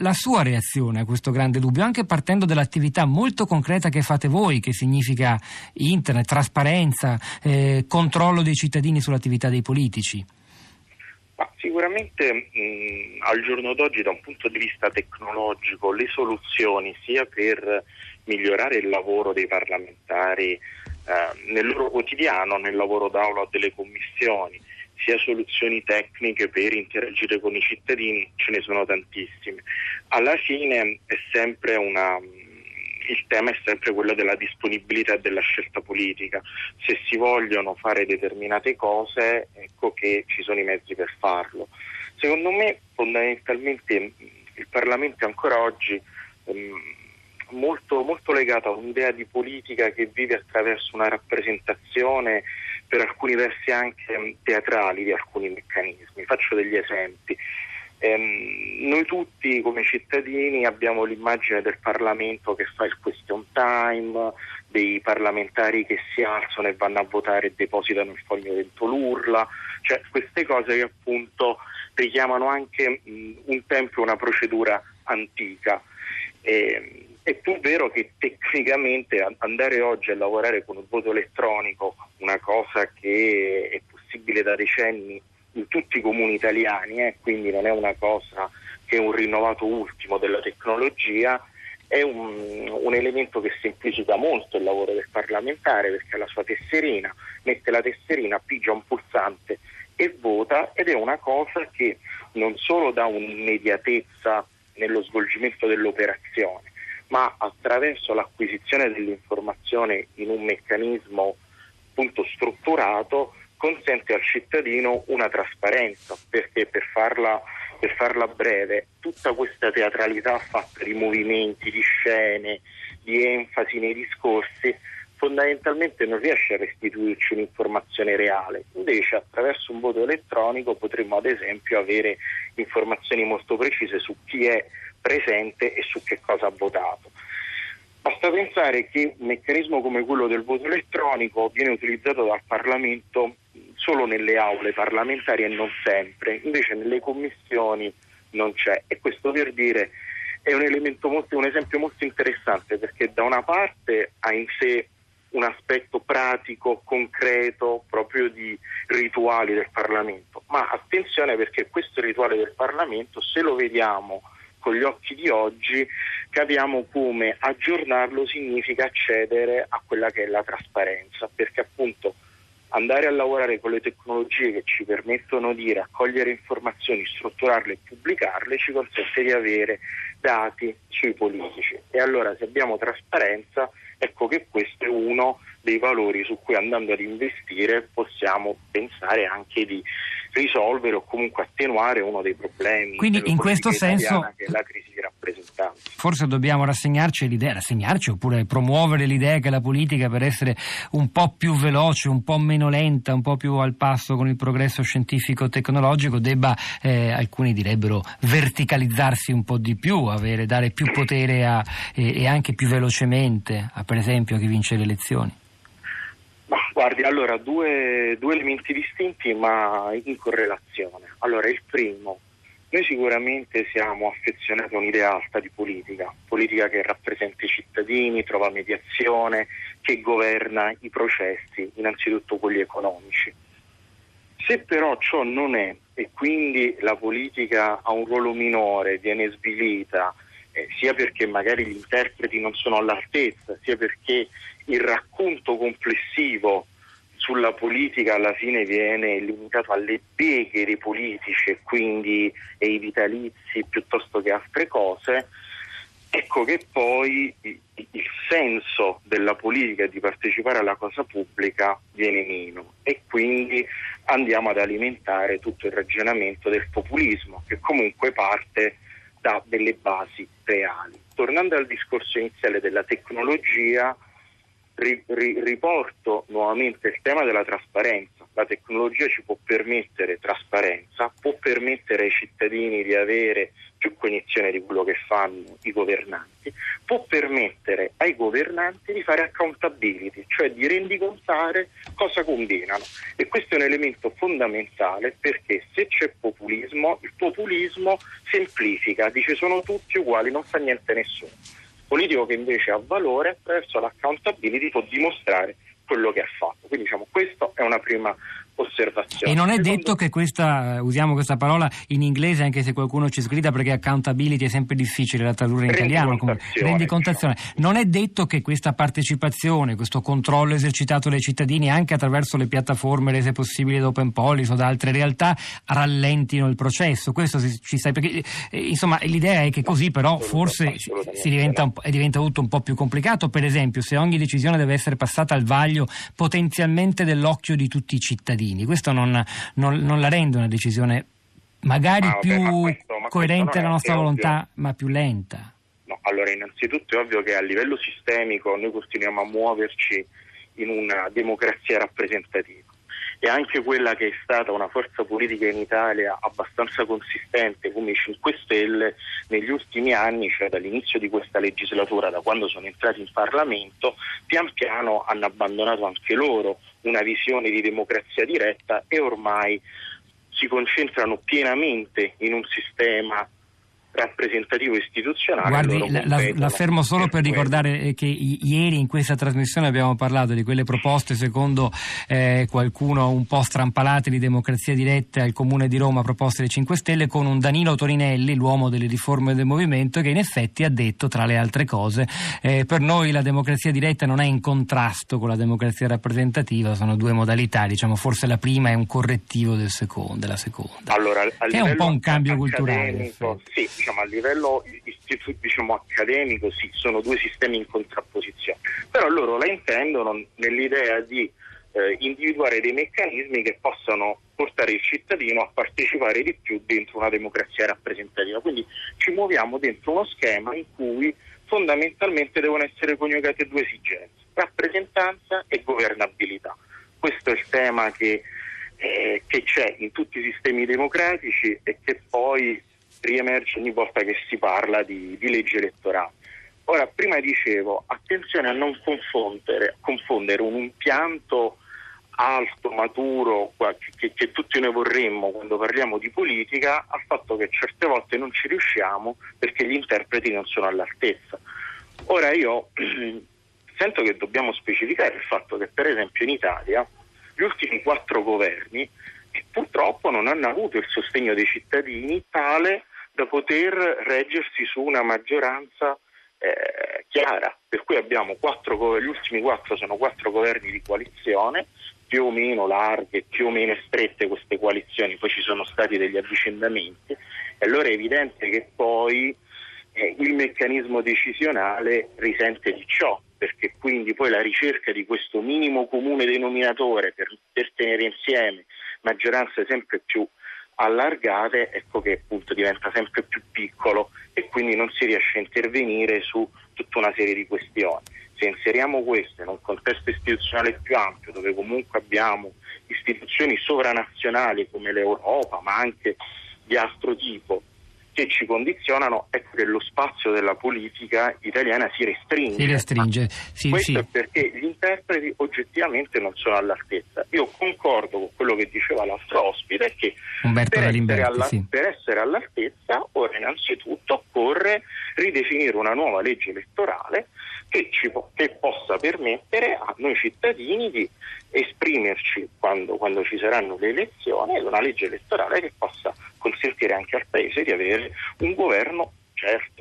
la sua reazione a questo grande dubbio, anche partendo dall'attività molto concreta che fate voi, che significa internet, trasparenza, eh, controllo dei cittadini sull'attività dei politici. Ma sicuramente mh, al giorno d'oggi da un punto di vista tecnologico le soluzioni sia per migliorare il lavoro dei parlamentari eh, nel loro quotidiano, nel lavoro d'aula delle commissioni, sia soluzioni tecniche per interagire con i cittadini, ce ne sono tantissime. Alla fine una, il tema è sempre quello della disponibilità e della scelta politica. Se si vogliono fare determinate cose, ecco che ci sono i mezzi per farlo. Secondo me fondamentalmente il Parlamento è ancora oggi um, molto, molto legato a un'idea di politica che vive attraverso una rappresentazione per alcuni versi anche teatrali di alcuni meccanismi. Faccio degli esempi. Ehm, noi tutti come cittadini abbiamo l'immagine del Parlamento che fa il question time, dei parlamentari che si alzano e vanno a votare e depositano il foglio dentro l'urla, cioè queste cose che appunto richiamano anche mh, un tempo e una procedura antica. E, è pur vero che tecnicamente andare oggi a lavorare con il voto elettronico, una cosa che è possibile da decenni in tutti i comuni italiani, eh, quindi non è una cosa che è un rinnovato ultimo della tecnologia, è un, un, elemento che semplifica molto il lavoro del parlamentare perché ha la sua tesserina, mette la tesserina, pigia un pulsante e vota ed è una cosa che non solo dà un'immediatezza nello svolgimento dell'operazione, ma attraverso l'acquisizione dell'informazione in un meccanismo appunto strutturato consente al cittadino una trasparenza, perché per farla, per farla breve, tutta questa teatralità fatta di movimenti, di scene, di enfasi nei discorsi, fondamentalmente non riesce a restituirci un'informazione reale. Invece attraverso un voto elettronico potremmo ad esempio avere informazioni molto precise su chi è presente e su che cosa ha votato. Basta pensare che un meccanismo come quello del voto elettronico viene utilizzato dal Parlamento solo nelle aule parlamentari e non sempre, invece nelle commissioni non c'è e questo per dire è un, molto, un esempio molto interessante perché da una parte ha in sé un aspetto pratico, concreto, proprio di rituali del Parlamento, ma attenzione perché questo rituale del Parlamento, se lo vediamo con gli occhi di oggi, capiamo come aggiornarlo significa accedere a quella che è la trasparenza, perché appunto andare a lavorare con le tecnologie che ci permettono di raccogliere informazioni, strutturarle e pubblicarle ci consente di avere dati sui politici. E allora se abbiamo trasparenza, ecco che questo è uno dei valori su cui andando ad investire possiamo pensare anche di risolvere o comunque attenuare uno dei problemi. Quindi in questo senso che è la crisi di rappresentanza. Forse dobbiamo rassegnarci l'idea, rassegnarci oppure promuovere l'idea che la politica per essere un po' più veloce, un po' meno lenta, un po' più al passo con il progresso scientifico tecnologico debba, eh, alcuni direbbero, verticalizzarsi un po' di più, avere, dare più potere a, e, e anche più velocemente a, per esempio a chi vince le elezioni. Guardi, allora due, due, elementi distinti ma in correlazione. Allora, il primo, noi sicuramente siamo affezionati a un'idea alta di politica, politica che rappresenta i cittadini, trova mediazione, che governa i processi, innanzitutto quelli economici. Se però ciò non è e quindi la politica ha un ruolo minore, viene svilita, sia perché magari gli interpreti non sono all'altezza, sia perché il racconto complessivo sulla politica alla fine viene limitato alle beghe dei politici e quindi ai vitalizi piuttosto che altre cose, ecco che poi il senso della politica di partecipare alla cosa pubblica viene meno e quindi andiamo ad alimentare tutto il ragionamento del populismo che comunque parte da delle basi reali. Tornando al discorso iniziale della tecnologia, ri, ri, riporto nuovamente il tema della trasparenza. La tecnologia ci può permettere trasparenza, può permettere ai cittadini di avere più cognizione di quello che fanno i governanti, può permettere ai governanti di fare accountability, cioè di rendicontare cosa combinano. E questo è un elemento fondamentale perché se c'è populismo, il populismo semplifica, dice sono tutti uguali, non fa niente nessuno. Il politico che invece ha valore attraverso l'accountability può dimostrare quello che ha fatto. Quindi diciamo questa è una prima osservazione. E non è Secondo... detto che questa, eh, usiamo questa parola in inglese anche se qualcuno ci sgrida perché accountability è sempre difficile da tradurre in italiano, come rendicontazione. Diciamo. Non è detto che questa partecipazione, questo controllo esercitato dai cittadini anche attraverso le piattaforme rese possibili da Open Police o da altre realtà rallentino il processo. Questo si, ci sai perché eh, insomma l'idea è che così però forse si diventa, un, diventa tutto un po' più complicato. Per esempio, se ogni decisione deve essere passata al vaglio potenzialmente dell'occhio di tutti i cittadini cittadini. Questo non, non, non la rende una decisione magari ma, più ma questo, ma coerente alla nostra volontà, ma più lenta. No, allora innanzitutto è ovvio che a livello sistemico noi continuiamo a muoverci in una democrazia rappresentativa e anche quella che è stata una forza politica in Italia abbastanza consistente come i 5 Stelle negli ultimi anni, cioè dall'inizio di questa legislatura, da quando sono entrati in Parlamento, pian piano hanno abbandonato anche loro una visione di democrazia diretta e ormai si concentrano pienamente in un sistema rappresentativo istituzionale. Guardi, la, la, la, fermo solo per, per ricordare eh, che ieri in questa trasmissione abbiamo parlato di quelle proposte, secondo eh, qualcuno un po' strampalate di democrazia diretta al Comune di Roma, proposte dei 5 Stelle, con un Danilo Torinelli, l'uomo delle riforme del movimento, che in effetti ha detto, tra le altre cose, eh, per noi la democrazia diretta non è in contrasto con la democrazia rappresentativa, sono due modalità, diciamo, forse la prima è un correttivo del secondo, della seconda. Allora, che è un po' un cambio culturale. Sì, diciamo, a livello diciamo, accademico sì, sono due sistemi in contrapposizione, però loro la intendono nell'idea di eh, individuare dei meccanismi che possano portare il cittadino a partecipare di più dentro una democrazia rappresentativa. Quindi ci muoviamo dentro uno schema in cui fondamentalmente devono essere coniugate due esigenze, rappresentanza e governabilità. Questo è il tema che, eh, che c'è in tutti i sistemi democratici e che poi riemerge ogni volta che si parla di, di legge elettorale. Ora, prima dicevo, attenzione a non confondere, confondere un impianto alto, maturo, che, che, tutti noi vorremmo quando parliamo di politica, al fatto che certe volte non ci riusciamo perché gli interpreti non sono all'altezza. Ora io sento che dobbiamo specificare il fatto che per esempio in Italia gli ultimi quattro governi purtroppo non hanno avuto il sostegno dei cittadini tale da poter reggersi su una maggioranza eh, chiara, per cui abbiamo quattro, gli ultimi quattro sono quattro governi di coalizione, più o meno larghe, più o meno strette queste coalizioni, poi ci sono stati degli avvicendamenti. E allora è evidente che poi eh, il meccanismo decisionale risente di ciò, perché quindi poi la ricerca di questo minimo comune denominatore per, per tenere insieme maggioranze sempre più allargate, ecco che appunto diventa sempre più piccolo e quindi non si riesce a intervenire su tutta una serie di questioni. Se inseriamo questo in un contesto istituzionale più ampio, dove comunque abbiamo istituzioni sovranazionali come l'Europa, ma anche di altro tipo, che ci condizionano è che lo spazio della politica italiana si restringe. Si restringe. Sì, Questo sì. è perché gli interpreti oggettivamente non sono all'altezza. Io concordo con quello che diceva l'altro ospite che per essere, alla, sì. per essere all'altezza ora innanzitutto occorre ridefinire una nuova legge elettorale che, ci, che possa permettere a noi cittadini di esprimerci quando, quando ci saranno le elezioni ed una legge elettorale che possa consentire anche al Paese di avere un governo certo,